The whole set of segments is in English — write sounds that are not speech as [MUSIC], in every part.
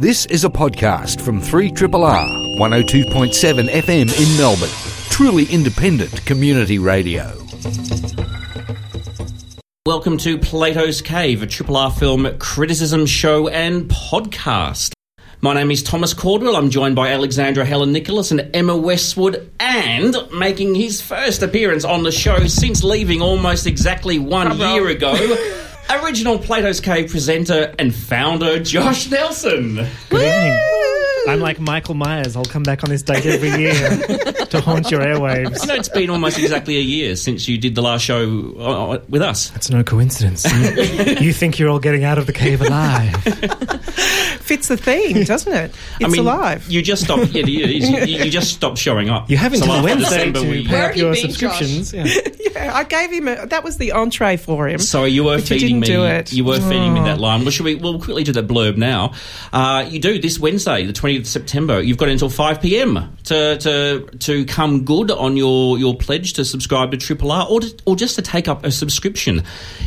This is a podcast from 3RRR 102.7 FM in Melbourne. Truly independent community radio. Welcome to Plato's Cave, a Triple R film criticism show and podcast. My name is Thomas Caldwell. I'm joined by Alexandra Heller-Nicholas and Emma Westwood, and making his first appearance on the show since leaving almost exactly one year ago, [LAUGHS] original Plato's Cave presenter and founder Josh Nelson. Good evening. I'm like Michael Myers. I'll come back on this date every year to haunt your airwaves. I know it's been almost exactly a year since you did the last show uh, with us. That's no coincidence. You, you think you're all getting out of the cave alive. [LAUGHS] Fits the theme, doesn't it? It's I mean, alive. You just stopped. Yeah, it is. You, you just stopped showing up. You have until after Wednesday December, to we- pay up have your been, subscriptions. Yeah. [LAUGHS] yeah, I gave him a, that was the entree for him. So you were But you feeding didn't me. do it. You were feeding me Oh. that line. Well, should we? We'll quickly do the blurb now. Uh, you do this Wednesday, the twentieth of September. You've got until five pm to to to come good on your your pledge to subscribe to Triple R, or to, or just to take up a subscription.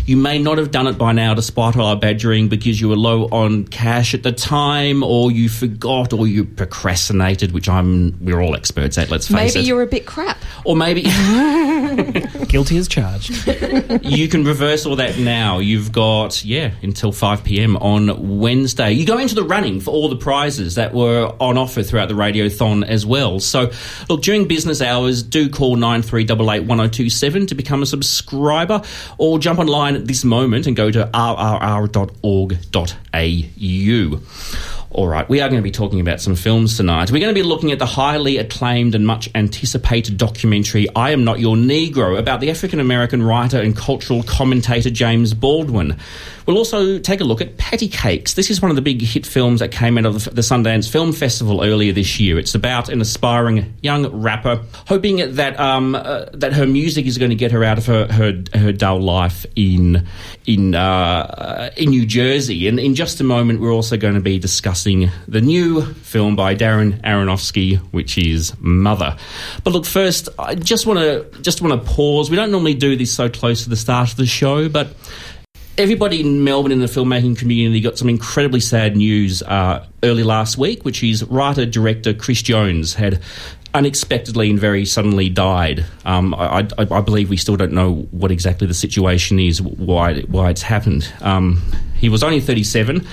You may not have done it by now, despite our badgering, because you were low on cash at the time, or you forgot, or you procrastinated, which I'm. We're all experts at. Let's face Maybe it. Maybe you're a bit crap. or maybe. [LAUGHS] Guilty as charged. you can reverse all that now. You've got, yeah, until 5 pm on Wednesday. You go into the running for all the prizes that were on offer throughout the Radiothon as well. So, look, during business hours, do call 9388 1027 to become a subscriber or jump online at this moment and go to rrr.org.au. All right, we are going to be talking about some films tonight. We're going to be looking at the highly acclaimed and much anticipated documentary I Am Not Your Negro about the African American writer and cultural commentator James Baldwin. We'll also take a look at Patti Cake$. This is one of the big hit films that came out of the Sundance Film Festival earlier this year. It's about an aspiring young rapper hoping that um, uh, that her music is going to get her out of her her, her dull life in in uh, in New Jersey. And in just a moment, we're also going to be discussing the new film by Darren Aronofsky, which is Mother. But look, first, I just want to just want to pause. We don't normally do this so close to the start of the show, but everybody in Melbourne in the filmmaking community got some incredibly sad news uh, early last week, which is writer director Chris Jones had unexpectedly and very suddenly died. Um, I, I, I believe we still don't know what exactly the situation is, why why it's happened. Um, he was only 37.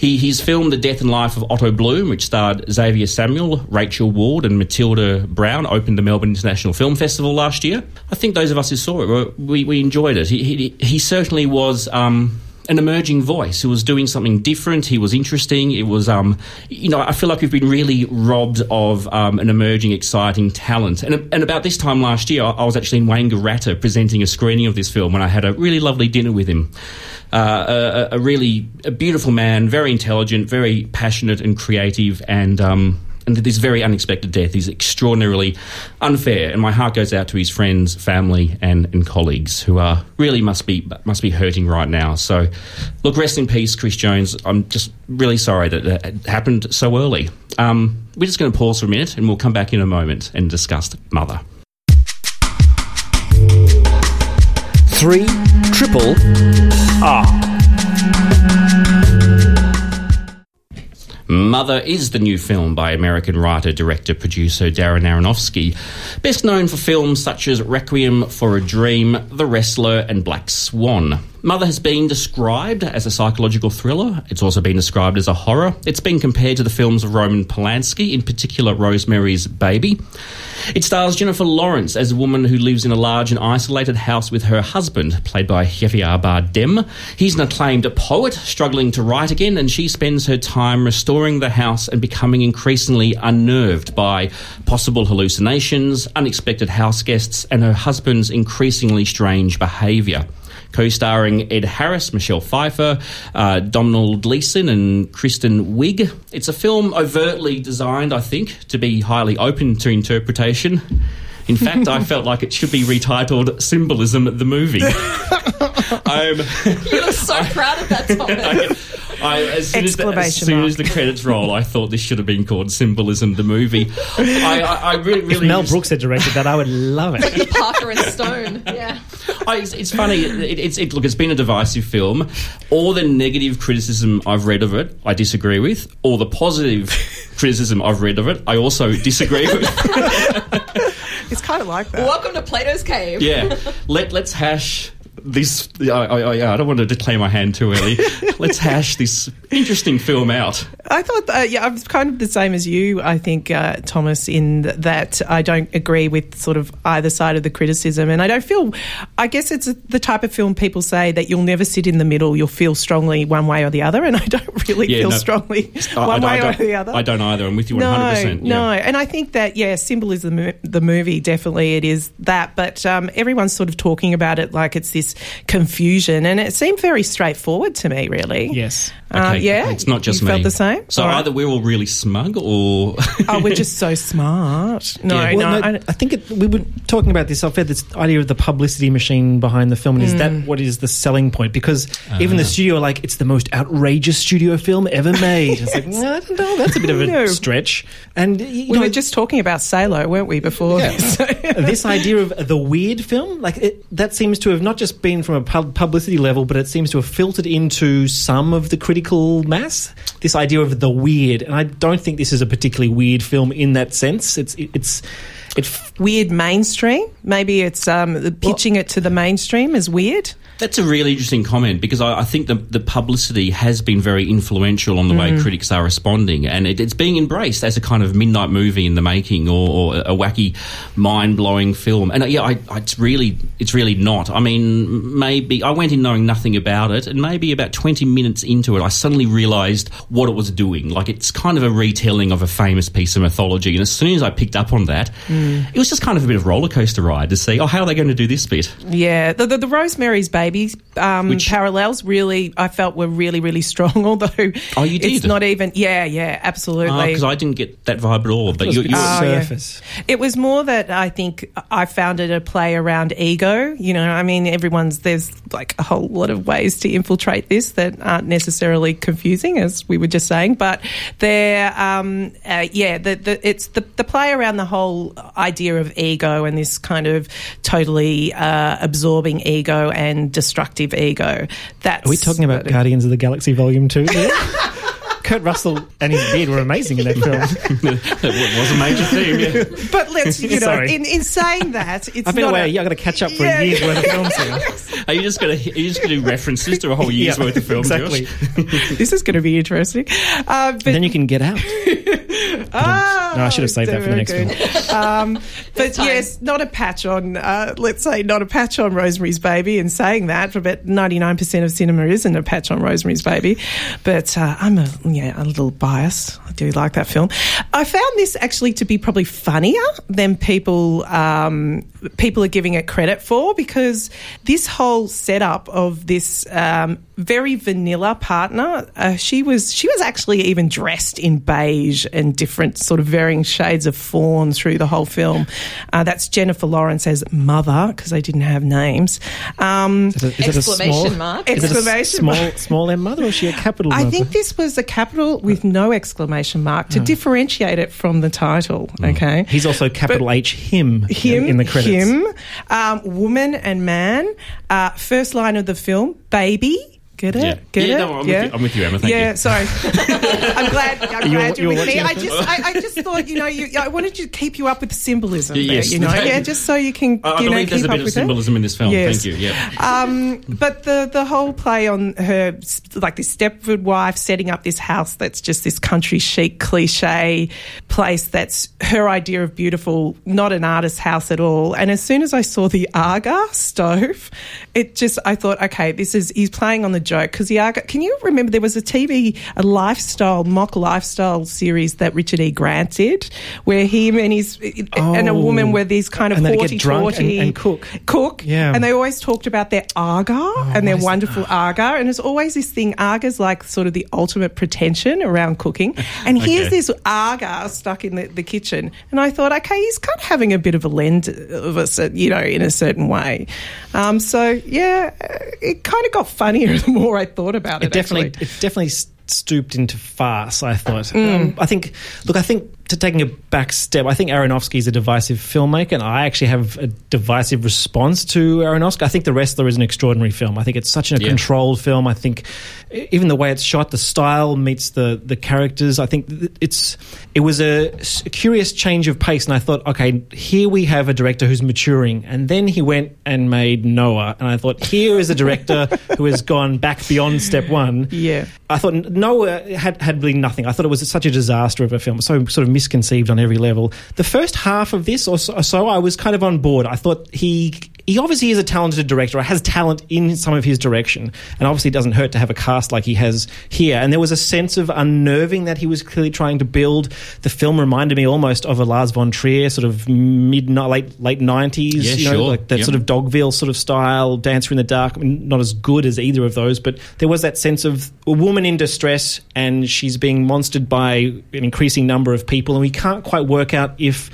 He, he's filmed The Death and Life of Otto Bloom, which starred Xavier Samuel, Rachel Ward, and Matilda Brown, opened the Melbourne International Film Festival last year. I think those of us who saw it, we, we enjoyed it. He, he, he certainly was. Um, an emerging voice who was doing something different. He was interesting. It was, um, you know, I feel like we've been really robbed of um, an emerging, exciting talent. And, and about this time last year, I was actually in Wangaratta presenting a screening of this film, and I had a really lovely dinner with him. Uh, a, a really a beautiful man, very intelligent, very passionate and creative, and um, and this very unexpected death is extraordinarily unfair. And my heart goes out to his friends, family, and, and colleagues who are really must be must be hurting right now. So, look, rest in peace, Chris Jones. I'm just really sorry that it happened so early. Um, we're just going to pause for a minute, and we'll come back in a moment and discuss Mother. 3 Triple Mother is the new film by American writer, director, producer Darren Aronofsky, best known for films such as Requiem for a Dream, The Wrestler, and Black Swan. Mother has been described as a psychological thriller. It's also been described as a horror. It's been compared to the films of Roman Polanski, in particular Rosemary's Baby. It stars Jennifer Lawrence as a woman who lives in a large and isolated house with her husband, played by Javier Bardem. He's an acclaimed poet, struggling to write again, and she spends her time restoring the house and becoming increasingly unnerved by possible hallucinations, unexpected house guests, and her husband's increasingly strange behaviour co-starring Ed Harris, Michelle Pfeiffer, uh, Domhnall Gleeson, and Kristen Wiig. It's a film overtly designed, I think, to be highly open to interpretation. In fact, I felt like it should be retitled "Symbolism: The Movie." [LAUGHS] um, You look so proud of that, Thomas. [LAUGHS] I, as soon, as the, as soon as the credits roll, I thought this should have been called "Symbolism: The Movie." I, I, I really, If really Mel Brooks had directed that, I would love it. Parker and Stone. Yeah. I, it's, it's funny. It, it's it, look. It's been a divisive film. All the negative criticism I've read of it, I disagree with. All the positive criticism I've read of it, I also disagree with. [LAUGHS] It's kind of like that. Welcome to Plato's Cave. yeah, let let's hash this. I, I, I, don't want to declare my hand too early. [LAUGHS] let's hash this interesting film out. I thought, uh, yeah, I'm kind of the same as you. I think, uh, Thomas, in th- that I don't agree with sort of either side of the criticism, and I don't feel. I guess it's the type of film people say that you'll never sit in the middle. You'll feel strongly one way or the other, and I don't [LAUGHS] really Yeah, feel no. strongly I- one way or the other. I don't either. I'm with you 100%. No, yeah. and I think that yeah, symbolism the, the movie definitely it is that, but um, everyone's sort of talking about it like it's this confusion, and it seemed very straightforward to me, really. Yes. Uh, Okay, yeah, it's not just you me. Felt the same. So All right. either we're all really smug, or oh, we're just so smart. No, [LAUGHS] Yeah. no, Well, no, I, I think it, we were talking about this. I've had this idea of the publicity machine behind the film, and is Mm. that what is the selling point? Because even Ah. the studio, are like, it's the most outrageous studio film ever made. It's like, no, I don't know, that's a bit of a [LAUGHS] No. stretch. And you we know, were just talking about Salo, weren't we, before this? [LAUGHS] this idea of the weird film, like it, that seems to have not just been from a pub- publicity level, but it seems to have filtered into some of the critical mass. This idea of the weird, and I don't think this is a particularly weird film in that sense. It's it, it's it f- weird mainstream. Maybe it's um, pitching it to the mainstream is weird. That's a really interesting comment because I, I think the, the publicity has been very influential on the way Mm. critics are responding, and it, it's being embraced as a kind of midnight movie in the making, or, or a wacky, mind blowing film. And uh, yeah, I, I, it's really it's really not. I mean, maybe I went in knowing nothing about it, and maybe about twenty minutes into it, I suddenly realised what it was doing. Like it's kind of a retelling of a famous piece of mythology, and as soon as I picked up on that, Mm. It was just kind of a bit of roller coaster ride to see. Oh, how are they going to do this bit? Yeah, the, the, the Rosemary's Baby um, Which- parallels really, I felt were really, really strong. [LAUGHS] Although, Oh, you It's did? not even. Yeah, yeah, absolutely. because I didn't get that vibe at all. But you, you, Oh, yeah. surface. It was more that I think I found it a play around ego. You know, I mean, everyone's there's like a whole lot of ways to infiltrate this that aren't necessarily confusing, as we were just saying. But they're, um, uh, yeah, the, the, it's the, the play around the whole idea of ego and this kind of totally uh, absorbing ego and destructive ego. That's Are we talking about Guardians of the Galaxy Volume Two? Here? [LAUGHS] Kurt Russell and his beard were amazing in that film. [LAUGHS] it was a major theme. Yeah. But let's, you know, in, in saying that, it's I've been not away. a- yeah, I've got to catch up for Yeah, a year's worth of films here. [LAUGHS] Are you just going to are you just going to do references to a whole year's Yeah, worth of films? exactly. Josh? this is going to be interesting. Uh, but then you can get out. Ah, No, I should have saved that for the next very good. Um, [LAUGHS] but time. yes, not a patch on, uh, let's say, not a patch on Rosemary's Baby. And saying that, for about 99% of cinema isn't a patch on Rosemary's Baby. But uh, I'm a, yeah, a little biased. I do like that film. I found this actually to be probably funnier than people um, people are giving it credit for because this whole setup of this um, very vanilla partner, uh, she was she was actually even dressed in beige and different sort of varying shades of fawn through the whole film. Uh, that's Jennifer Lawrence as mother because they didn't have names. Um, Is it, is it a Exclamation small, mark. Is it a Exclamation small, mark. small M mother or is she a capital I mother? think this was a capital with no exclamation mark to differentiate it from the title. Okay, He's also capital H him, him in the credits. him, um, woman and man. Uh, first line of the film, baby. Get it? Yeah. Get Yeah, it? no, I'm with you- I'm with you, Emma, thank yeah, you. sorry. [LAUGHS] I'm glad. I'm You were- glad you you're with me. I just, [LAUGHS] I, I just thought, you know, you, I wanted to keep you up with the symbolism. Y- there, yes. you know, yeah, just so you can, I, I you know, believe there's keep a up bit of with it. symbolism in this film. Yes. Thank you. Yeah. Um, but the the whole play on her, like this Stepford wife setting up this house that's just this country chic cliche place that's her idea of beautiful, not an artist's house at all. And as soon as I saw the Aga stove, it just I thought, okay, this is he's playing on the joke because the Aga. Can you remember there was a TV, a lifestyle mock lifestyle series that Richard E. Grant did, where him and his and a Oh. woman were these kind of And they'd get forty drunk and- forty and cook. cook, Yeah. Oh, and they always talked about their Aga and their what is wonderful Aga, and it's always this thing. Aga's like sort of the ultimate pretension around cooking, and [LAUGHS] here's this Aga stuck in the, the kitchen, and I thought, okay, he's kind of having a bit of a lend of us, you know, in a certain way. Um, so yeah, it kind of got funnier [LAUGHS] the more I thought about it. it definitely actually. it definitely stooped into farce. I thought. Um, I think. Look, I think to taking a back step, I think Aronofsky is a divisive filmmaker, and I actually have a divisive response to Aronofsky. I think The Wrestler is an extraordinary film. I think it's such a Yeah. controlled film. I think even the way it's shot, the style meets the the characters. I think it's it was a curious change of pace, and I thought, okay, here we have a director who's maturing, and then he went and made Noah, and I thought, here is a director [LAUGHS] who has gone back beyond step one. Yeah. I thought Noah had, had really nothing. I thought it was such a disaster of a film, so sort of misconceived on every level. The first half of this or so, I was kind of on board. I thought he he obviously is a talented director, or has talent in some of his direction, and obviously it doesn't hurt to have a cast like he has here. And there was a sense of unnerving that he was clearly trying to build. The film reminded me almost of a Lars von Trier, sort of mid late late nineties, Yeah, you know, sure. like that Yep. sort of Dogville sort of style, Dancer in the Dark. I mean, not as good as either of those, but there was that sense of a woman in distress and she's being monstered by an increasing number of people, and we can't quite work out if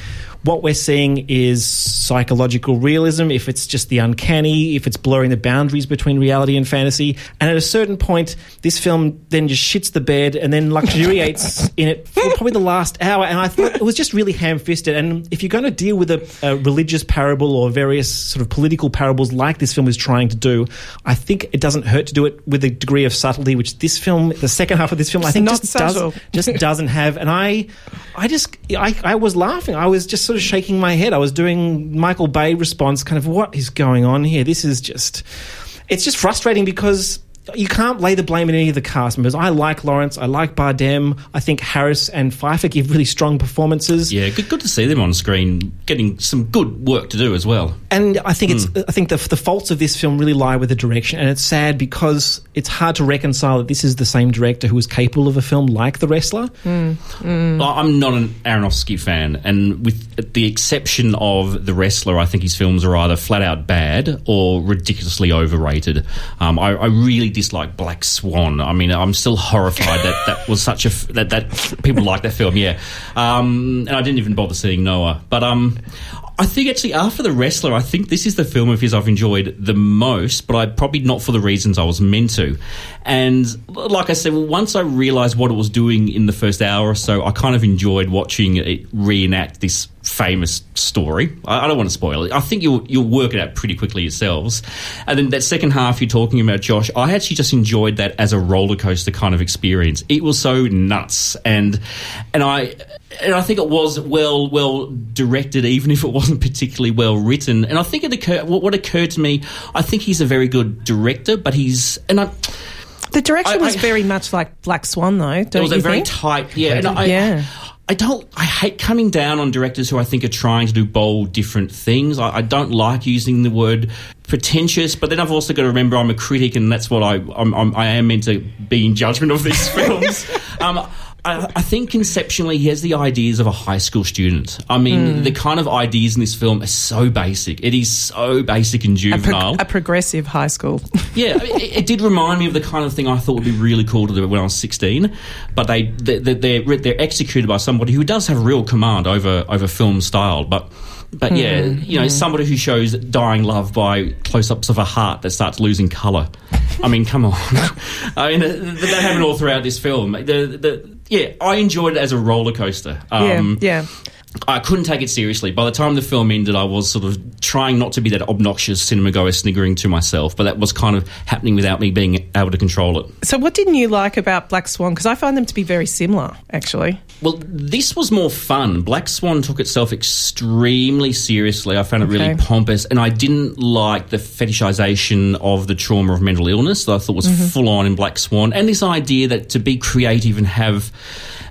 what we're seeing is psychological realism, if it's just the uncanny, if it's blurring the boundaries between reality and fantasy. And at a certain point, this film then just shits the bed and then luxuriates [LAUGHS] in it for probably the last hour. And I thought it was just really ham fisted. And if you're going to deal with a, a religious parable or various sort of political parables like this film is trying to do, I think it doesn't hurt to do it with a degree of subtlety, which this film, the second half of this film, I think just does just doesn't have. And I, I just, I, I was laughing. I was just sort of shaking my head. I was doing Michael Bay response, kind of what is going on here? This is just, it's just frustrating because. You can't lay the blame in any of the cast members. I like Lawrence. I like Bardem. I think Harris and Pfeiffer give really strong performances. Yeah, good, good to see them on screen, getting some good work to do as well. And I think Hmm. it's I think the, the faults of this film really lie with the direction, and it's sad because it's hard to reconcile that this is the same director who was capable of a film like The Wrestler. I- I'm not an Aronofsky fan, and with the exception of The Wrestler, I think his films are either flat out bad or ridiculously overrated. Um, I, I really dislike Black Swan. I mean, I'm still horrified that that was such a that that people like that film. Yeah, um, and I didn't even bother seeing Noah, but um. I think actually after The Wrestler, I think this is the film of his I've enjoyed the most, but I probably not for the reasons I was meant to. And like I said, once I realised what it was doing in the first hour or so, I kind of enjoyed watching it reenact this famous story. I, don't want to spoil it. I think you'll you'll work it out pretty quickly yourselves. And then that second half you're talking about, Josh, I actually just enjoyed that as a roller coaster kind of experience. It was so nuts, and and I and I think it was well well directed, even if it wasn't particularly well written. And I think it occurred. What, what occurred to me, I think he's a very good director, but he's and I. The direction I- was I- very much like Black Swan, though. Don't It was you a very think? tight, yeah. And I, Yeah. I don't. I hate coming down on directors who I think are trying to do bold, different things. I, I don't like using the word pretentious, but then I've also got to remember I'm a critic, and that's what I I'm, I'm, I am meant to be in judgment of these [LAUGHS] films. [LAUGHS] um, I, I think conceptually he has the ideas of a high school student. I mean, hmm. the kind of ideas in this film are so basic. It is so basic and a, pro- juvenile. a progressive high school. [LAUGHS] Yeah, it, it did remind me of the kind of thing I thought would be really cool to do when I was 16. But they, they, they they're, they're executed by somebody who does have real command over, over film style. But, but yeah, hmm, you know, hmm. somebody who shows dying love by close ups of a heart that starts losing colour. I mean, come on. [LAUGHS] I mean, they happen all throughout this film. The, the, yeah, I enjoyed it as a roller coaster. Um, yeah, yeah. I couldn't take it seriously. By the time the film ended, I was sort of trying not to be that obnoxious cinema goer sniggering to myself, but that was kind of happening without me being able to control it. So, what didn't you like about Black Swan? Because I find them to be very similar, actually. Well, this was more fun. Black Swan took itself extremely seriously. I found it really pompous, and I didn't like the fetishization of the trauma of mental illness that I thought was mm-hmm. full on in Black Swan, and this idea that to be creative and have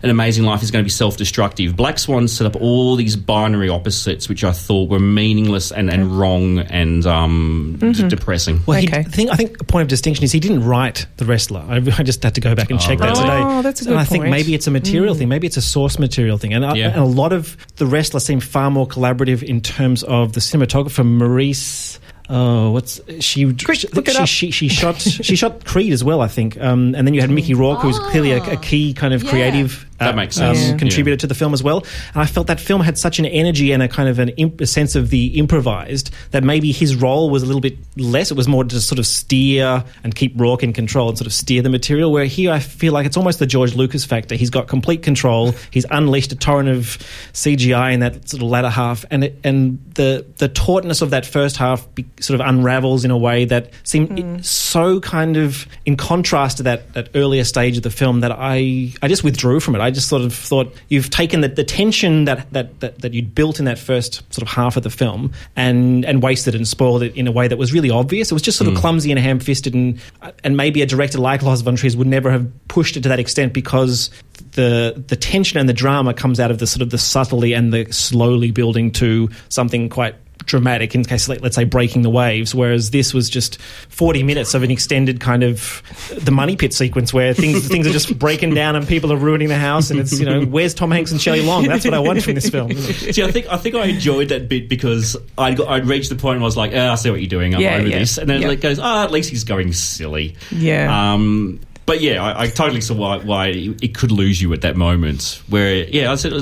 An Amazing Life is going to be self-destructive. Black Swan set up all these binary opposites, which I thought were meaningless and, and wrong and um, d- mm-hmm. depressing. Well, he, Okay. I think I think a point of distinction is he didn't write the wrestler. I, I just had to go back and check that oh, today. Oh, that's a And good I think maybe it's a material mm. thing. Maybe it's a source material thing. And, I- Yeah. and a lot of the wrestler seem far more collaborative in terms of the cinematographer Maryse. Oh, what's she? She, look it she, up. she, she [LAUGHS] shot. She shot Creed as well, I think. Um, and then you had Mickey Rourke, who was clearly a, a key kind of Yeah. creative uh, That makes sense. um, Yeah. contributor to the film as well. And I felt that film had such an energy and a kind of an imp- a sense of the improvised that maybe his role was a little bit less. It was more to sort of steer and keep Rourke in control and sort of steer the material. Where here I feel like it's almost the George Lucas factor. He's got complete control. He's unleashed a torrent of CGI in that sort of latter half, and it, and the the tautness of that first half be, sort of unravels in a way that seemed it- so kind of in contrast to that that earlier stage of the film that I I just withdrew from it. I just sort of thought you've taken the, the tension that, that, that, that you'd built in that first sort of half of the film and and wasted and spoiled it in a way that was really obvious. It was just sort of hmm. clumsy and ham fisted and and maybe a director like Lars von Trier would never have pushed it to that extent because the the tension and the drama comes out of the sort of the subtlety and the slowly building to something quite dramatic in case like, let's say breaking the waves whereas this was just 40 minutes of an extended kind of the money pit sequence where things [LAUGHS] things are just breaking down and people are ruining the house and it's you know where's Tom Hanks and Shelley Long that's what I want from this film See, I think I think I enjoyed that bit because I'd, got, I'd reached the point where I was like, oh, I see what you're doing. I'm Yeah, over yeah. this. And then Yeah. it goes, oh, at least he's going silly. Yeah. Um, but yeah, I, I totally saw why, why it could lose you at that moment. Where, yeah, I, said,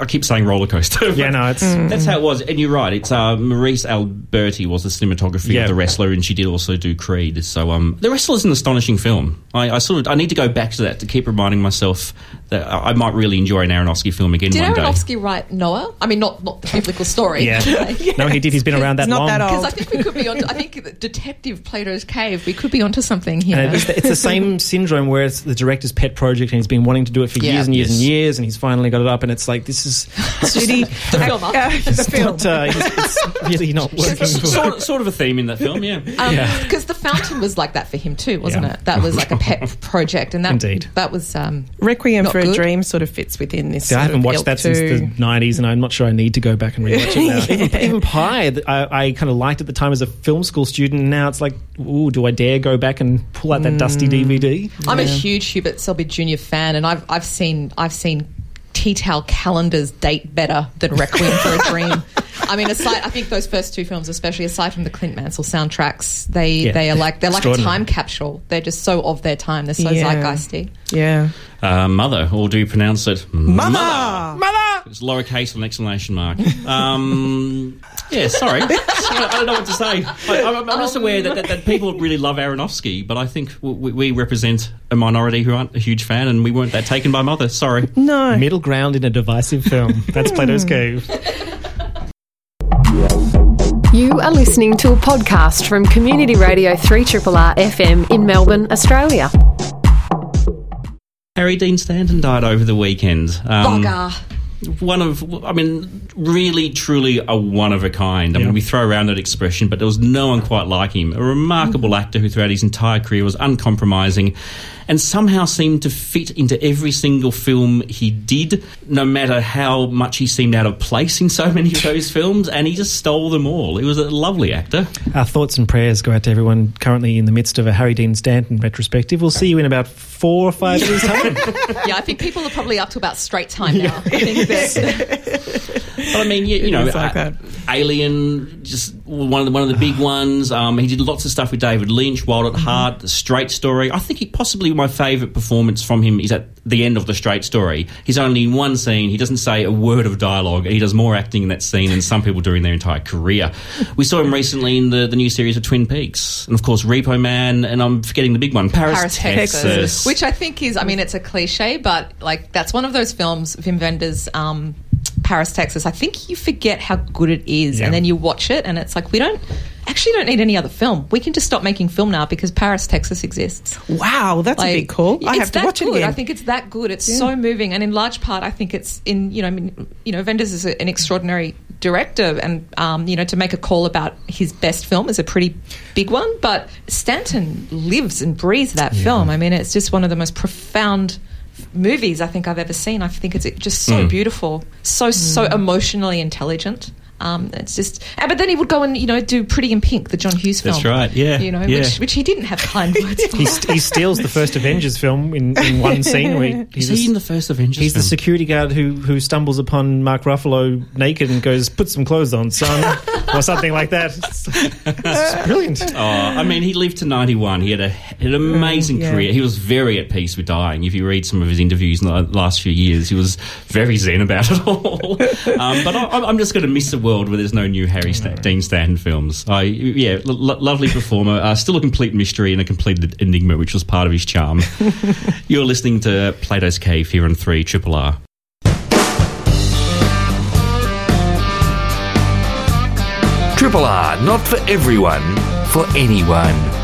I keep saying roller coaster. [LAUGHS] yeah no it's That's how it was. And you're right. It's uh, Maryse Alberti was the cinematography Yeah. of The Wrestler, and she did also do Creed. So um, The Wrestler is an astonishing film. I, I sort of I need to go back to that to keep reminding myself I I might really enjoy an Aronofsky film again Did one day. Aronofsky write Noah? I mean, not not the biblical story. yeah [LAUGHS] no he did he's been around that It's not long that old. Because I think we could be on. I think Detective Plato's Cave. We could be onto something here. And it's the, it's the same syndrome where it's the director's pet project and he's been wanting to do it for Yeah. years and years Yes. and years and he's finally got it up and it's like this is [LAUGHS] it's just Did he? the film up. Uh, the film. not, uh, it's, it's really not [LAUGHS] working for sort, sort of a theme in that film, yeah. Yeah. Because the fountain was like that for him too, wasn't Yeah. it? That was like a pet project, and that Indeed. that was um, Requiem Not for a. Dream sort of fits within this. See, I haven't of watched ilk that since the 90s, and I'm not sure I need to go back and rewatch it now. [LAUGHS] even, even Pi, I, I kind of liked at the time as a film school student, and now it's like, ooh, do I dare go back and pull out that dusty mm. DVD? I'm a huge Hubert Selby Jr. fan, and I've I've seen I've seen tea towel calendars date better than Requiem for a [LAUGHS] Dream. I mean, aside, I think those first two films, especially aside from the Clint Mansell soundtracks, they Yeah. they are like they're like a time capsule. They're just so of their time. They're so Yeah. zeitgeisty. Yeah. Uh, mother, or do you pronounce it Mother! Mother! It's lowercase with an exclamation mark. Um, yeah, sorry. [LAUGHS] I don't know what to say. I, I'm, I'm just aware that, that, that people really love Aronofsky, but I think we, we represent a minority who aren't a huge fan, and we weren't that taken by Mother. Sorry. No. Middle ground in a divisive film. That's Plato's [LAUGHS] Cave. You are listening to a podcast from Community Radio 3RRR FM in Melbourne, Australia. Harry Dean Stanton died over the weekend. Um, Bugger. one of, I mean, really, truly a one of a kind. I Yeah. mean, we throw around that expression, but there was no one quite like him. A remarkable actor who, throughout his entire career, was uncompromising and somehow seemed to fit into every single film he did, no matter how much he seemed out of place in so many of those films, and he just stole them all. He was a lovely actor. Our thoughts and prayers go out to everyone currently in the midst of a Harry Dean Stanton retrospective. We'll see you in about four or five years' [LAUGHS] time. Yeah, I think people are probably up to about straight time now. I think that But I mean, you, you know, is like uh, that. Alien, just one of the, one of the big ones. Um, he did lots of stuff with David Lynch, Wild Mm-hmm. at Heart, The Straight Story. I think he, possibly my favourite performance from him is at the end of The Straight Story. He's only in one scene. He doesn't say a word of dialogue. He does more acting in that scene than some people do in their entire career. We saw him [LAUGHS] recently in the, the new series of Twin Peaks, and of course Repo Man, and I'm forgetting the big one, Paris, Paris, Texas. Texas. Which I think is, I mean, it's a cliche, but like that's one of those films, Wim Wenders, um, Paris, Texas. I think you forget how good it is, Yeah. and then you watch it, and it's like we don't actually don't need any other film. We can just stop making film now because Paris, Texas exists. Wow, that's Like, a big call. I have to watch good. it again. I think it's that good. It's so moving, and in large part, I think it's in you know, I mean, you know, Wenders is a, an extraordinary director, and um, you know, to make a call about his best film is a pretty big one. But Stanton lives and breathes that film. I mean, it's just one of the most profound movies I think I've ever seen. I think it's just so hmm. beautiful, so so hmm. emotionally intelligent. Um, it's just, but then he would go and you know do Pretty in Pink, the John Hughes film. That's right, yeah, you know, yeah. which, which he didn't have kind [LAUGHS] words for. He, st- he steals the first Avengers film in, in one [LAUGHS] scene where he- Is he's, he in the, the first Avengers he's the security guard who, who stumbles upon Mark Ruffalo naked and goes, "Put some clothes on, son," [LAUGHS] or something like that. It's, it's brilliant. Oh, I mean, he lived to 91. He had, a, an amazing yeah. career. He was very at peace with dying. If you read some of his interviews in the last few years, he was very zen about it all. um, but I, I'm just going to miss the world where there's no new Harry Sta- Dean Stanton films. I, yeah, lo- lo- lovely performer. Uh, still a complete mystery and a complete enigma, which was part of his charm. [LAUGHS] You're listening to Plato's Cave here on 3 Triple R. Triple R, not for everyone, for anyone.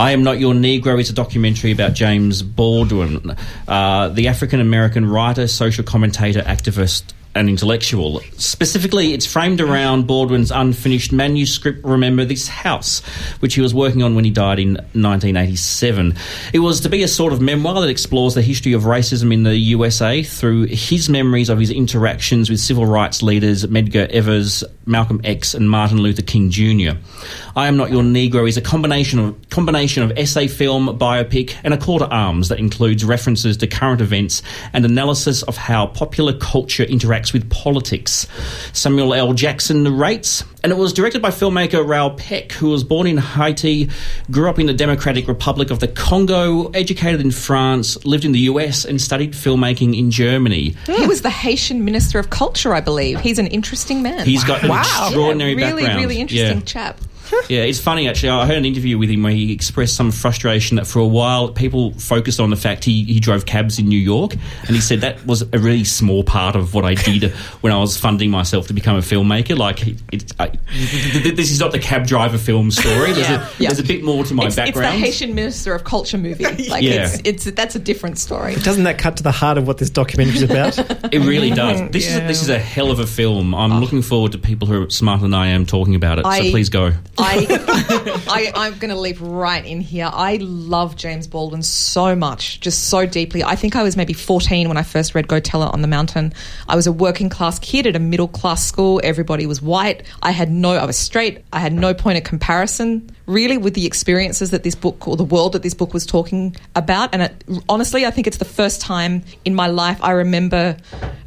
I Am Not Your Negro is a documentary about James Baldwin, uh, the African American writer, social commentator, activist, and intellectual. Specifically, it's framed around Baldwin's unfinished manuscript, Remember This House, which he was working on when he died in 1987. It was to be a sort of memoir that explores the history of racism in the USA through his memories of his interactions with civil rights leaders Medgar Evers, Malcolm X, and Martin Luther King Jr. I Am Not Your Negro is a combination of combination of essay film, biopic, and a call to arms that includes references to current events and analysis of how popular culture interacts with politics. Samuel L. Jackson narrates, and it was directed by filmmaker Raoul Peck, who was born in Haiti, grew up in the Democratic Republic of the Congo, educated in France, lived in the US, and studied filmmaking in Germany. He was the Haitian Minister of Culture, I believe. He's an interesting man. He's got an Wow. extraordinary Yeah, really, background. really interesting Yeah. chap. [LAUGHS] Yeah, it's funny actually. I heard an interview with him where he expressed some frustration that for a while people focused on the fact he, he drove cabs in New York, and he said that was a really small part of what I did [LAUGHS] when I was funding myself to become a filmmaker. Like, it, it, I, th- th- this is not the cab driver film story. There's, Yeah, a, yeah. there's a bit more to my It's, it's the background. Haitian Minister of Culture movie. [LAUGHS] Like Yeah. it's, it's that's a different story. Doesn't that cut to the heart of what this documentary is about? It really mm-hmm. does. This is a, this is a hell of a film. I'm oh. looking forward to people who are smarter than I am talking about it. so please go. I, [LAUGHS] I I'm going to leap right in here. I love James Baldwin so much, just so deeply. I think I was maybe 14 when I first read Go Tell It on the Mountain. I was a working class kid at a middle class school. Everybody was white. I had no, I was straight. I had no point of comparison really with the experiences that this book or the world that this book was talking about. And it, honestly, I think it's the first time in my life I remember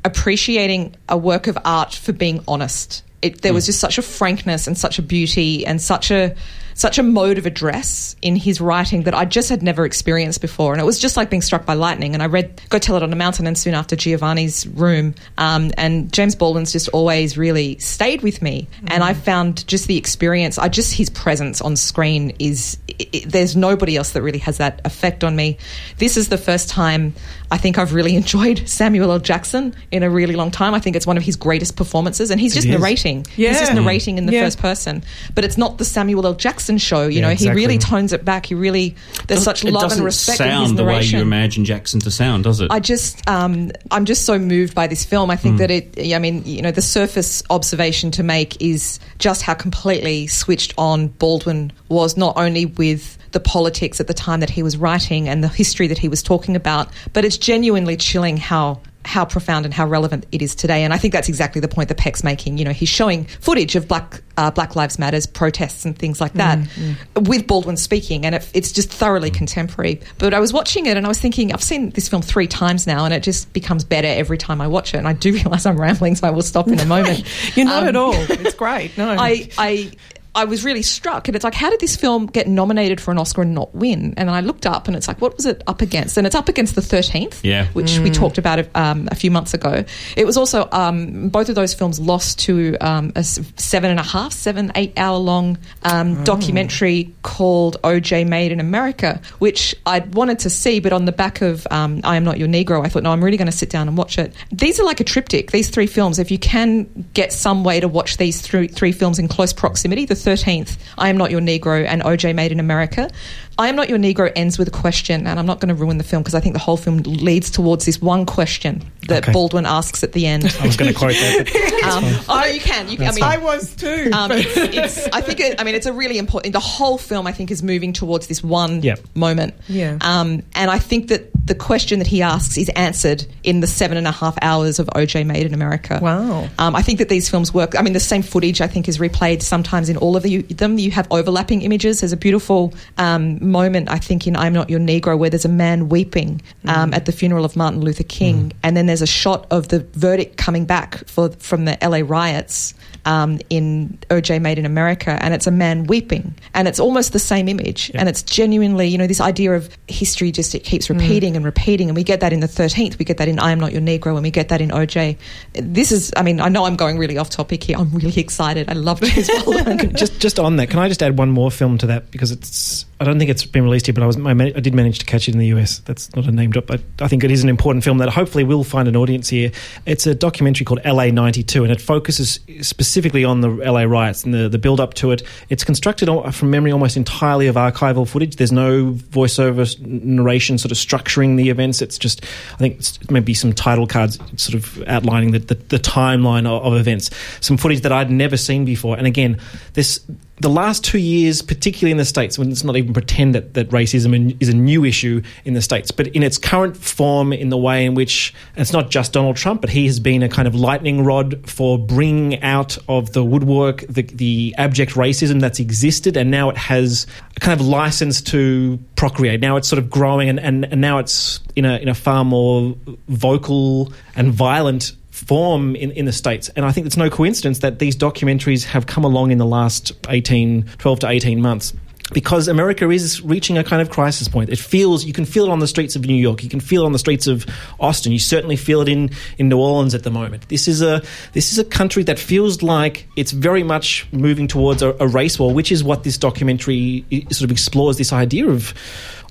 appreciating a work of art for being honest it, there was mm. just such a frankness and such a beauty and such a such a mode of address in his writing that I just had never experienced before. And it was just like being struck by lightning. And I read Go Tell It on a Mountain and soon after Giovanni's Room. Um, and James Baldwin's just always really stayed with me. And I found just the experience, I just, his presence on screen is, i i there's nobody else that really has that effect on me. This is the first time I think I've really [LAUGHS] enjoyed Samuel L. Jackson in a really long time. I think it's one of his greatest performances. And he's just narrating. He's just narrating in the Yeah. first person. But it's not the Samuel L. Jackson show. You Yeah, know, exactly. he really tones it back. He really there's such love and respect in his sound the way you imagine Jackson to sound, does it? I just, um, I'm just so moved by this film. I think that it, I mean, you know, the surface observation to make is just how completely switched on Baldwin was, not only with the politics at the time that he was writing and the history that he was talking about, but it's genuinely chilling how how profound and how relevant it is today. And I think that's exactly the point that Peck's making. You know, he's showing footage of Black uh, Black Lives Matters protests and things like that with Baldwin speaking, and it, it's just thoroughly contemporary. But I was watching it and I was thinking, I've seen this film three times now, and it just becomes better every time I watch it. And I do [LAUGHS] realize I'm rambling, so I will stop in a moment. [LAUGHS] You're not Um, at all. [LAUGHS] It's great. No. I, I, I was really struck, and it's like, how did this film get nominated for an Oscar and not win? And then I looked up, and it's like, what was it up against? And it's up against the Thirteenth, Yeah. which we talked about um, a few months ago. It was also um, both of those films lost to um, a s- seven and a half, seven, eight hour long um, documentary called OJ Made in America, which I wanted to see, but on the back of um, I Am Not Your Negro, I thought, no, I'm really going to sit down and watch it. These are like a triptych. These three films, if you can get some way to watch these three, three films in close proximity, the 13th, I Am Not Your Negro, and OJ Made in America. I Am Not Your Negro ends with a question, and I'm not going to ruin the film because I think the whole film leads towards this one question. that Okay. Baldwin asks at the end. I was going [LAUGHS] to quote that. but- Um, oh, you can. You can. I mean, I was too. um, it's, it's, I think. It, I mean, it's a really important. The whole film, I think, is moving towards this one Yep. moment. Yeah. Um, and I think that the question that he asks is answered in the seven and a half hours of OJ Made in America. Wow. Um, I think that these films work. I mean, the same footage I think is replayed sometimes in all of the, them. You have overlapping images. There's a beautiful um, moment I think in I'm Not Your Negro where there's a man weeping um, at the funeral of Martin Luther King, and then there's a shot of the verdict coming back for from the LA riots. Um, in OJ Made in America, and it's a man weeping, and it's almost the same image, and it's genuinely, you know, this idea of history just it keeps repeating and repeating, and we get that in the Thirteenth, we get that in I Am Not Your Negro, and we get that in OJ. This is, I mean, I know I'm going really off topic here. I'm really [LAUGHS] excited. I love James Baldwin. just just on that, can I just add one more film to that because it's I don't think it's been released yet, but I was I, I did manage to catch it in the US. That's not a name drop, but I think it is an important film that hopefully will find an audience here. It's a documentary called LA '92, and it focuses specifically on the LA riots and the the build up to it. It's constructed from memory almost entirely of archival footage. There's no voiceover narration sort of structuring the events. It's just I think maybe some title cards sort of outlining the the, the timeline of, of events. Some footage that I'd never seen before, and again, this the last two years, particularly in the States, when it's not even pretend that, that racism is a new issue in the States, but in its current form, in the way in which it's not just Donald Trump, but he has been a kind of lightning rod for bringing out of the woodwork the, the abject racism that's existed, and now it has a kind of license to procreate. Now it's sort of growing, and, and, and now it's in a, in a far more vocal and violent form in, in the States. And I think it's no coincidence that these documentaries have come along in the last 18, 12 to 18 months. Because America is reaching a kind of crisis point. It feels, you can feel it on the streets of New York. You can feel it on the streets of Austin. You certainly feel it in, in New Orleans at the moment. This is a, this is a country that feels like it's very much moving towards a, a race war, which is what this documentary sort of explores this idea of,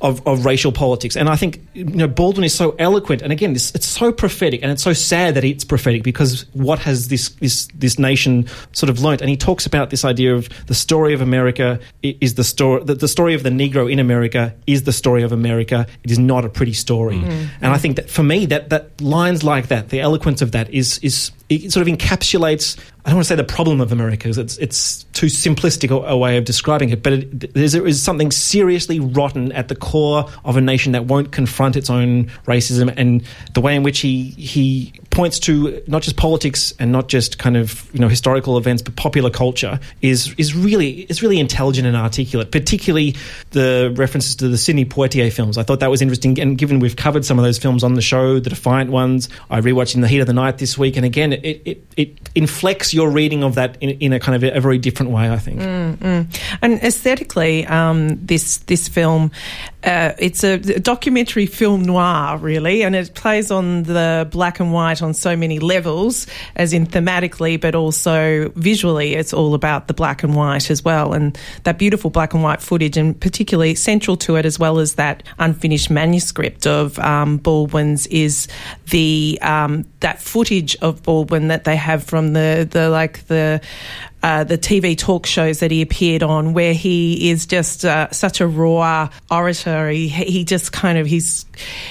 of, of racial politics. And I think you know Baldwin is so eloquent, and again, this, it's so prophetic, and it's so sad that it's prophetic because what has this this this nation sort of learnt? And he talks about this idea of the story of America is the story the, the story of the Negro in America is the story of America. It is not a pretty story, mm-hmm. and I think that for me, that that lines like that, the eloquence of that is is it sort of encapsulates. I don't want to say the problem of America because it's it's too simplistic a, a way of describing it, but it, there's, there is something seriously rotten at the core of a nation that won't confront its own racism and the way in which he he points to not just politics and not just kind of you know historical events but popular culture is is really is really intelligent and articulate. Particularly the references to the Sidney Poitier films. I thought that was interesting, and given we've covered some of those films on the show, the Defiant ones, I rewatched In the Heat of the Night this week, and again, it it, it inflects your reading of that in, in a kind of a, a very different way. I think. And aesthetically, um, this this film, uh, it's a documentary film noir, really, and it plays on the black and white on so many levels, as in thematically, but also visually. It's all about the black and white as well, and that beautiful black and white footage, and particularly central to it, as well as that unfinished manuscript of um, Baldwin's, is the um, that footage of Baldwin that they have from the the like the uh, the TV talk shows that he appeared on, where he is just uh, such a raw orator. He, he just kind of he's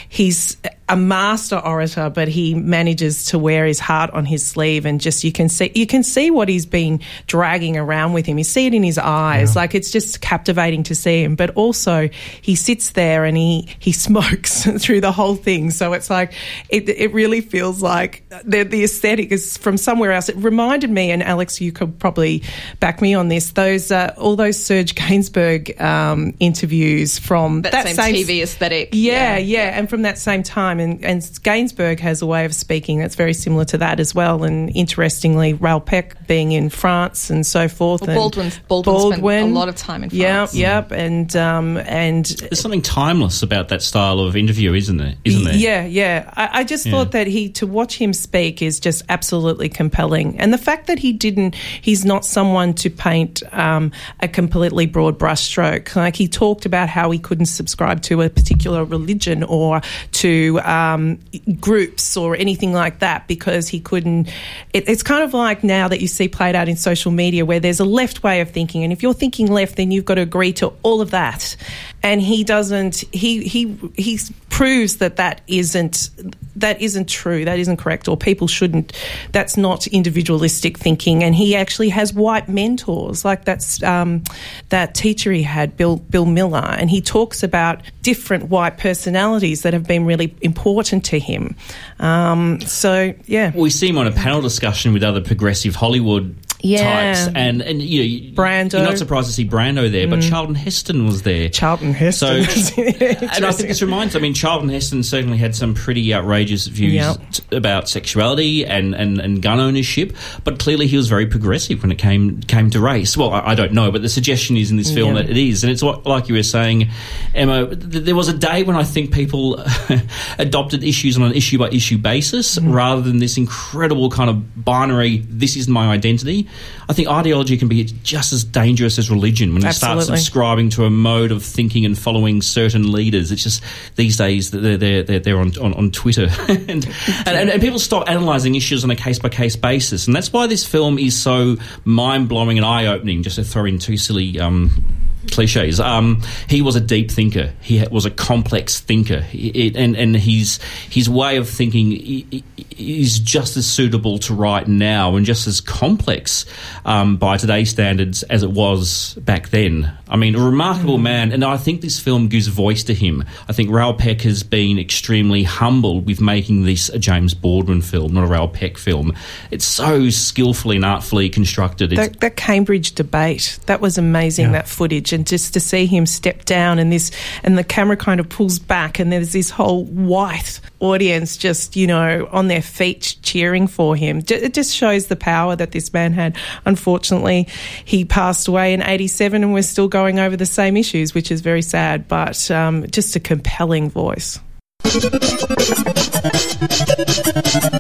he's a master orator, but he manages to wear his heart on his sleeve, and just you can see you can see what he's been dragging around with him. You see it in his eyes, like it's just captivating to see him. But also, he sits there and he he [LAUGHS] smokes through the whole thing, so it's like it it really feels like the the aesthetic is from somewhere else. It reminded me, and Alex, you could probably back me on this. Those uh, all those Serge Gainsbourg um, interviews from that, same, TV aesthetic. yeah, yeah, and from that same time, and, and Gainsbourg has a way of speaking that's very similar to that as well. And interestingly, Raoul Peck being in France and so forth. Well, and Baldwin's- Baldwin spent a lot of time in France. Yep, yep, and um, and There's something timeless about that style of interview, isn't there? Isn't there? yeah, yeah. I, I just Yeah. thought that he to watch him speak is just absolutely compelling, and the fact that he didn't, he's not someone to paint um, a completely broad brushstroke. Like he talked about how he couldn't subscribe to a particular religion or to um, groups or anything like that because he couldn't. It, it's kind of like now that you see played out in social media where there's a left way of thinking, and if you're thinking left, then you've got to agree to all of that. And he doesn't. He he he proves that that isn't that isn't true. That isn't correct, or people shouldn't. That's not individualistic thinking. And he actually has white mentors, like that's um, that teacher he had, Bill Bill Miller, and he talks about different white personalities that have been really important to him. Um, so yeah, We see him on a panel discussion with other progressive Hollywood Yeah. types, and and you know, Brando. You're not surprised to see Brando there, but Charlton Heston was there. Charlton Heston. So, [LAUGHS] and I think this reminds. I mean, Charlton Heston certainly had some pretty outrageous views Yep. t- about sexuality and, and, and gun ownership, but clearly he was very progressive when it came came to race. Well, I, I don't know, but the suggestion is in this film Yeah. that it is, and it's what, like you were saying, Emma. Th- there was a day when I think people [LAUGHS] adopted issues on an issue by issue basis Mm-hmm. rather than this incredible kind of binary. This is my identity. I think ideology can be just as dangerous as religion when you start subscribing to a mode of thinking and following certain leaders. It's just these days that they're they're, they're, they're on, on on Twitter, [LAUGHS] and, and, and and people stop analysing issues on a case by case basis, and that's why this film is so mind blowing and eye opening. Just to throw in two silly. Um, cliches. Um, he was a deep thinker. He was a complex thinker, He- it, and and his his way of thinking is just as suitable to right now and just as complex um, by today's standards as it was back then. I mean, a remarkable man, and I think this film gives voice to him. I think Raoul Peck has been extremely humbled with making this a James Baldwin film, not a Raoul Peck film. It's so skillfully and artfully constructed. That, that Cambridge debate, that was amazing, that footage. And just to see him step down and this, and the camera kind of pulls back, and there's this whole white audience just, you know, on their feet cheering for him. It just shows the power that this man had. Unfortunately, he passed away in 87, and we're still going over the same issues, which is very sad, but um, just a compelling voice.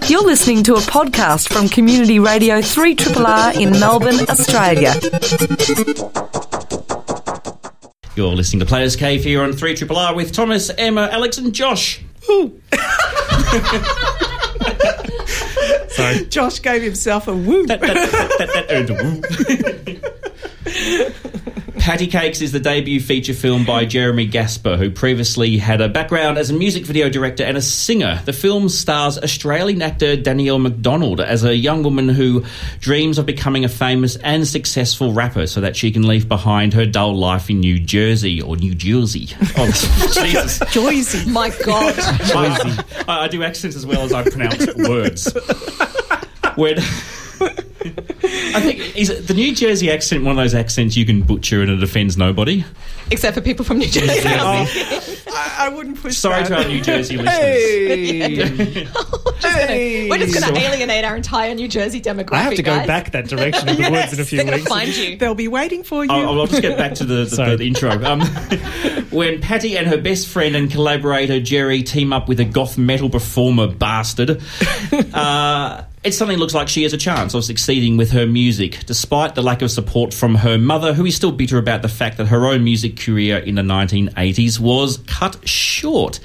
You're listening to a podcast from Community Radio 3RR in Melbourne, Australia. You're listening to Plato's Cave here on 3 Triple R with Thomas, Emma, Alex, and Josh. Sorry. Josh gave himself a woo. That, that earned a woo. [LAUGHS] Patti Cake$ is the debut feature film by Geremy Jasper, who previously had a background as a music video director and a singer. The film stars Australian actor Danielle Macdonald as a young woman who dreams of becoming a famous and successful rapper so that she can leave behind her dull life in New Jersey or New Jersey. Oh, [LAUGHS] Jesus. Joyzy. My God. I, I, I do accents as well as I pronounce words. When [LAUGHS] I think is the New Jersey accent one of those accents you can butcher and it offends nobody. Except for people from New Jersey. I, I wouldn't push Sorry that. to our New Jersey listeners. [LAUGHS] Hey. hey. We're just going So- to alienate our entire New Jersey demographic. I have to go guys. back that direction in the woods in a few [LAUGHS] They're going weeks. to find you. They'll be waiting for you. I'll, I'll just get back to the, the, Sorry. the intro. Um, [LAUGHS] when Patty and her best friend and collaborator Jheri team up with a goth metal performer Basterd, uh, it suddenly looks like she has a chance of succeeding with her music, despite the lack of support from her mother, who is still bitter about the fact that her own music career in the 1980s was cut short.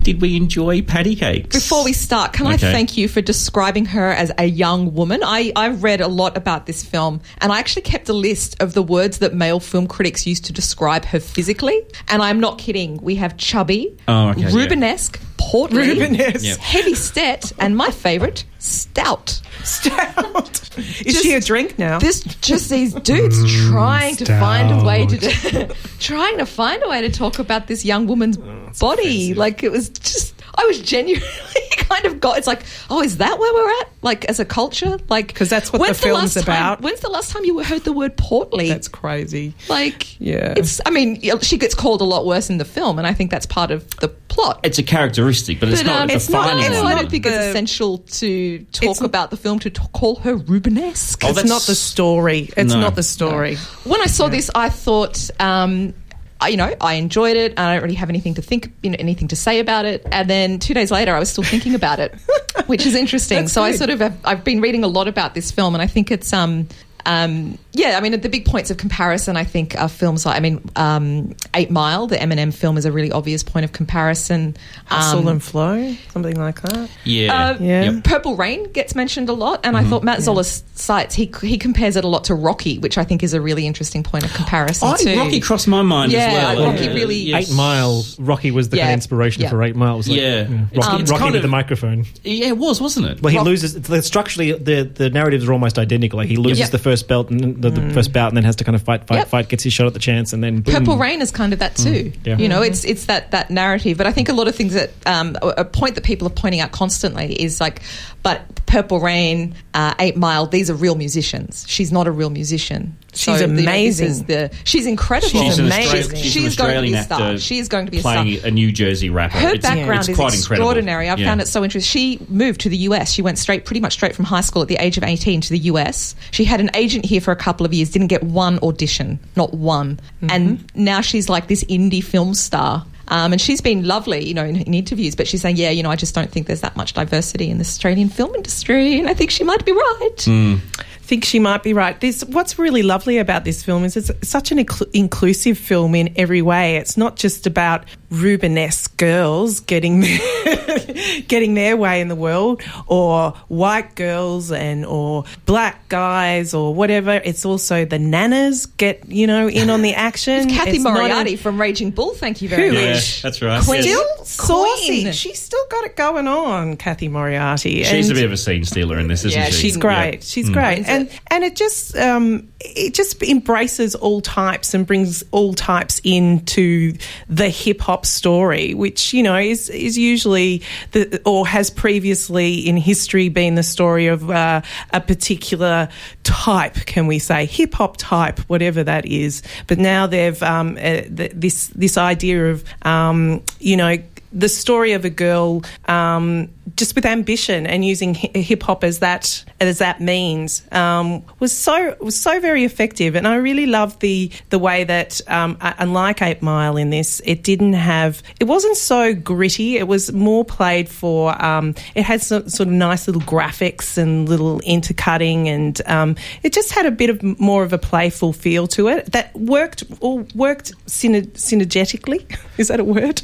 Did we enjoy Patti Cake$? Before we start, can I thank you for describing her as a young woman? I, I read a lot about this film and I actually kept a list of the words that male film critics used to describe her physically. And I'm not kidding. We have chubby, Oh, okay, yeah. Rubenesque, portly, Rubenesque. Yep. heavy set, and my favourite, stout. Stout. [LAUGHS] Is Just- she a drink now? This just these dudes mm, trying to find a way to [LAUGHS] trying to find a way to talk about this young woman's oh, body. Like it was just I was genuinely [LAUGHS] kind of got it's like, oh, is that where we're at? Like as a culture? like because that's what the when's film's last time- about. when's the last time you heard the word portly? That's crazy. like Yeah. It's I mean, she gets called a lot worse in the film and I think that's part of the plot. It's a characteristic, but it's But, not um, a it's not- defining no, it's I don't think it's essential to talk about the film to t- call her Rubenesque. Oh, it's that's- not the story. It's No. not the story. when I saw this, I thought, um, I, you know, I enjoyed it. I don't really have anything to think, you know, anything to say about it. And then two days later, I was still thinking about it, which is interesting. [LAUGHS] So I sort of have, I've been reading a lot about this film, and I think it's um, um, yeah, I mean, the big points of comparison, I think, are films like, I mean, um, Eight Mile, the Eminem film, is a really obvious point of comparison. Hustle Um, and flow, something like that. Yeah. uh, Yeah. Yep. Purple Rain gets mentioned a lot, and I thought Matt Zoller Seitz he he compares it a lot to Rocky, which I think is a really interesting point of comparison I, too. Rocky crossed my mind Yeah, as well. Rocky Uh, really- yes. Eight Mile, Rocky was the kind of inspiration Yeah. for Eight Mile. It was like, Yeah. Rocky, It's- it's Rocky kind with of- the microphone. Yeah, it was, wasn't it? Well, he Rock- loses. The, structurally, the the narratives are almost identical. Like he loses Yep. the first belt and the, the first bout, and then has to kind of fight, fight, Yep. fight. Gets his shot at the chance, and then boom. Purple Rain is kind of that too. yeah. You know, it's it's that that narrative. But I think a lot of things that um, a a point that people are pointing out constantly is like, but Purple Rain, uh, Eight Mile, these are real musicians. She's not a real musician. She's you know, amazing. the she's incredible. She's She's amazing. She's She an is going to be a star. She is going to be a playing star. a New Jersey rapper. Her It's- background it's is quite incredible. extraordinary. I Yeah. found it so interesting. She moved to the US. She went straight, pretty much straight from high school at the age of 18 to the US. She had an agent here for a couple of years, didn't get one audition, not one. And now she's like this indie film star. Um, and she's been lovely, you know, in, in interviews, but she's saying, yeah, you know, I just don't think there's that much diversity in the Australian film industry. And I think she might be right. Think she might be right. This what's really lovely about this film is it's such an inclu- inclusive film in every way. It's not just about Rubenesque girls getting [LAUGHS] getting their way in the world, or white girls and or black guys or whatever. It's also the nanas get you know in on the action. Cathy It's not a- Moriarty from Raging Bull, thank you very Who much. Yeah, that's right. Queen. Yes. Still saucy. Queen. She's still got it going on, Cathy Moriarty. She's And- a bit of a scene stealer in this, isn't Yeah, she? She's great. Yeah. She's Mm. great, Is and it? and it just um, it just embraces all types and brings all types into the hip hop story, which you know is is usually the or has previously in history been the story of uh, a particular type. Can we say hip hop type, whatever that is? But now they've um, uh, th- this this idea of um, you know the story of a girl um, just with ambition and using hip hop as that as that means um, was so was so very effective, and I really loved the the way that um, unlike Eight Mile in this, it didn't have it wasn't so gritty. It was more played for. Um, it had some, sort of nice little graphics and little intercutting, and um, it just had a bit of more of a playful feel to it that worked all worked syner- synergetically. [LAUGHS] Is that a word?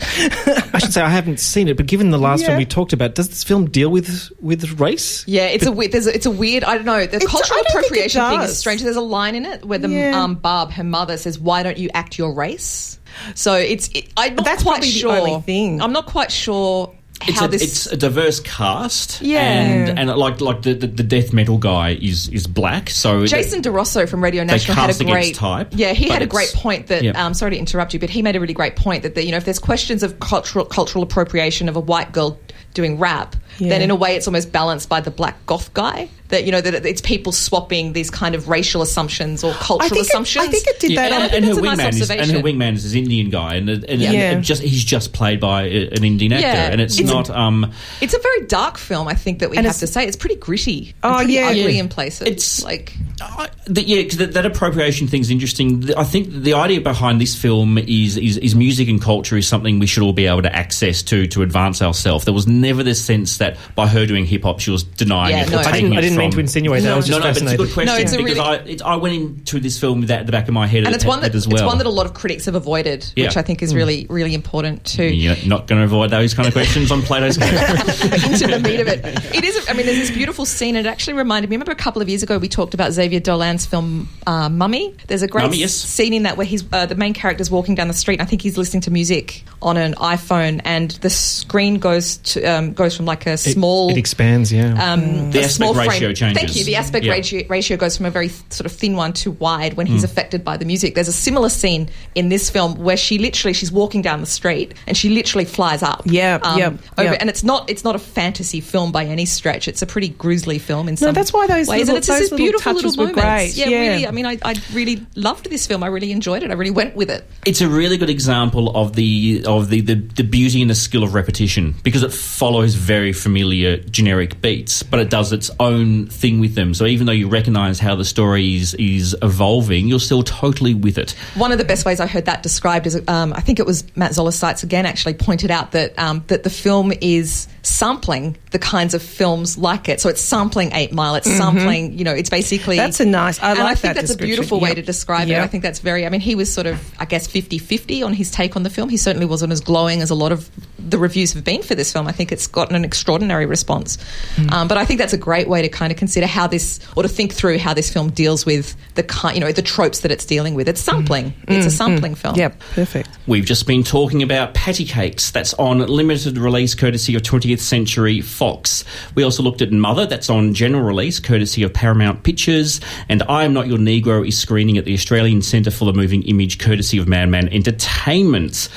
I should say I haven't seen it, but given the last Yeah. film we talked about, does this film deal with with race? Yeah, it's a weird. There's a, it's a weird. I don't know. The It's- cultural I don't think it appropriation thing is strange. There's a line in it where the Yeah. um, Barb, her mother, says, "Why don't you act your race?" So it's. It, I'm not That's quite probably the sure. only thing. I'm not quite sure It's a, this. it's a diverse cast, Yeah. and and like like the, the, the death metal guy is is black, so Jason Di Rosso from Radio National had a great type, Yeah, he had a great point that. yeah. Um, sorry to interrupt you, but he made a really great point that, that you know if there's questions of cultural cultural appropriation of a white girl doing rap, then in a way it's almost balanced by the black goth guy. That you know that it's people swapping these kind of racial assumptions or cultural think it- assumptions. I think it did that and, on- and her that's nice wingman is and her wingman is this Indian guy, and, and, and, Yeah. just he's just played by an Indian actor, Yeah. and it's, It's a- not. um, It's a very dark film, I think that we have to say. It's pretty gritty. Oh, pretty yeah. ugly Yeah. in places. It's- like I, the, yeah, 'cause that, that appropriation thing's interesting. The- I think the idea behind this film is, is is music and culture is something we should all be able to access to to advance ourselves. There was never this sense that by her doing hip hop, she was denying Yeah, it no. or I taking didn't, it I didn't mean to insinuate that. I was no, just no, but it's a good question No, it's a because really- I it, I went into this film with that at the back of my head, and it's one that as well. it's one that a lot of critics have avoided, Yeah. which I think is really really important too. You're not going to avoid those kind of questions on Plato's [LAUGHS] into the meat of it. It is. I mean, there's this beautiful scene. And it actually reminded me. Remember a couple of years ago we talked about Xavier Dolan's film uh, Mummy. There's a great Mummy, yes. scene in that where he's uh, the main character's walking down the street. And I think he's listening to music on an iPhone, and the screen goes to um, goes from like a small. It, expands, yeah. um, The a aspect small frame- ratio changes. Thank you. The aspect Yeah. ratio, ratio goes from a very sort of thin one to wide when he's hmm. affected by the music. There's a similar scene in this film where she literally she's walking down the street and she literally flies up. Yeah, yeah, um, over, yeah. And it's not it's not a fantasy film by any stretch. It's a pretty grisly film in No, some that's why those ways. little- and it's just those this little beautiful touches little were moments. great, Yeah, yeah. really. I mean, I, I really loved this film. I really enjoyed it. I really went with it. it's a really good example of the of the, the, the beauty and the skill of repetition because it follows very familiar generic beats, but it does its own thing with them. So even though you recognise how the story is, is evolving, you're still totally with it. One of the best ways I heard that described is um, I think it was Matt Zoller Seitz again actually pointed out that um, that the film is sampling the kinds of films like it. So it's sampling Eight Mile. It's sampling. You know, it's basically Mm-hmm. That's a nice- I and like I think that that's a description. beautiful way to describe Yep. it. I think that's very. I mean, he was sort of, I guess, 50-50 on his take on the film. He certainly wasn't as glowing as a lot of the reviews have been for this film. I think it's gotten an extraordinary response. Mm. Um, but I think that's a great way to kind of consider how this, or to think through how this film deals with the kind, you know, the tropes that it's dealing with. It's sampling. It's a sampling film. Yep, perfect. We've just been talking about Patti Cake$. That's on limited release, courtesy of 20th Century Fox. We also looked at Mother. That's on general release, courtesy of Paramount Pictures. And I Am Not Your Negro is screening at the Australian Centre for the Moving Image, courtesy of Madman Entertainment.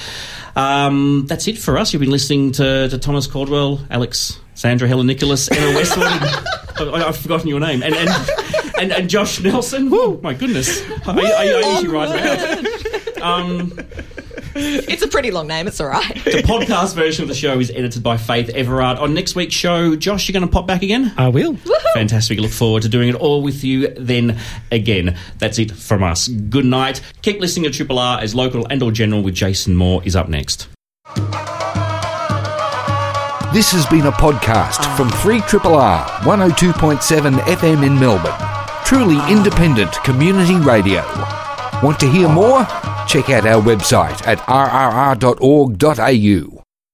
Um, that's it for us. You've been listening to, to Thomas Caldwell, Alex, Sandra, Heller-Nicholas, Emma [LAUGHS] Westwood. I, I've forgotten your name. And and, and, and Josh Nelson. Woo, my goodness. I, I, I usually write it out. Um, [LAUGHS] It's a pretty long name. It's all right. the podcast version of the show is edited by Faith Everard. On next week's show, Josh, you're going to pop back again? I will. Fantastic. Look forward to doing it all with you then again. That's it from us. Good night. Keep listening to Triple R as local and or general with Jason Moore is up next. This has been a podcast from 3RR 102.7 FM in Melbourne. Truly independent community radio. Want to hear more? Check out our website at rrr.org.au.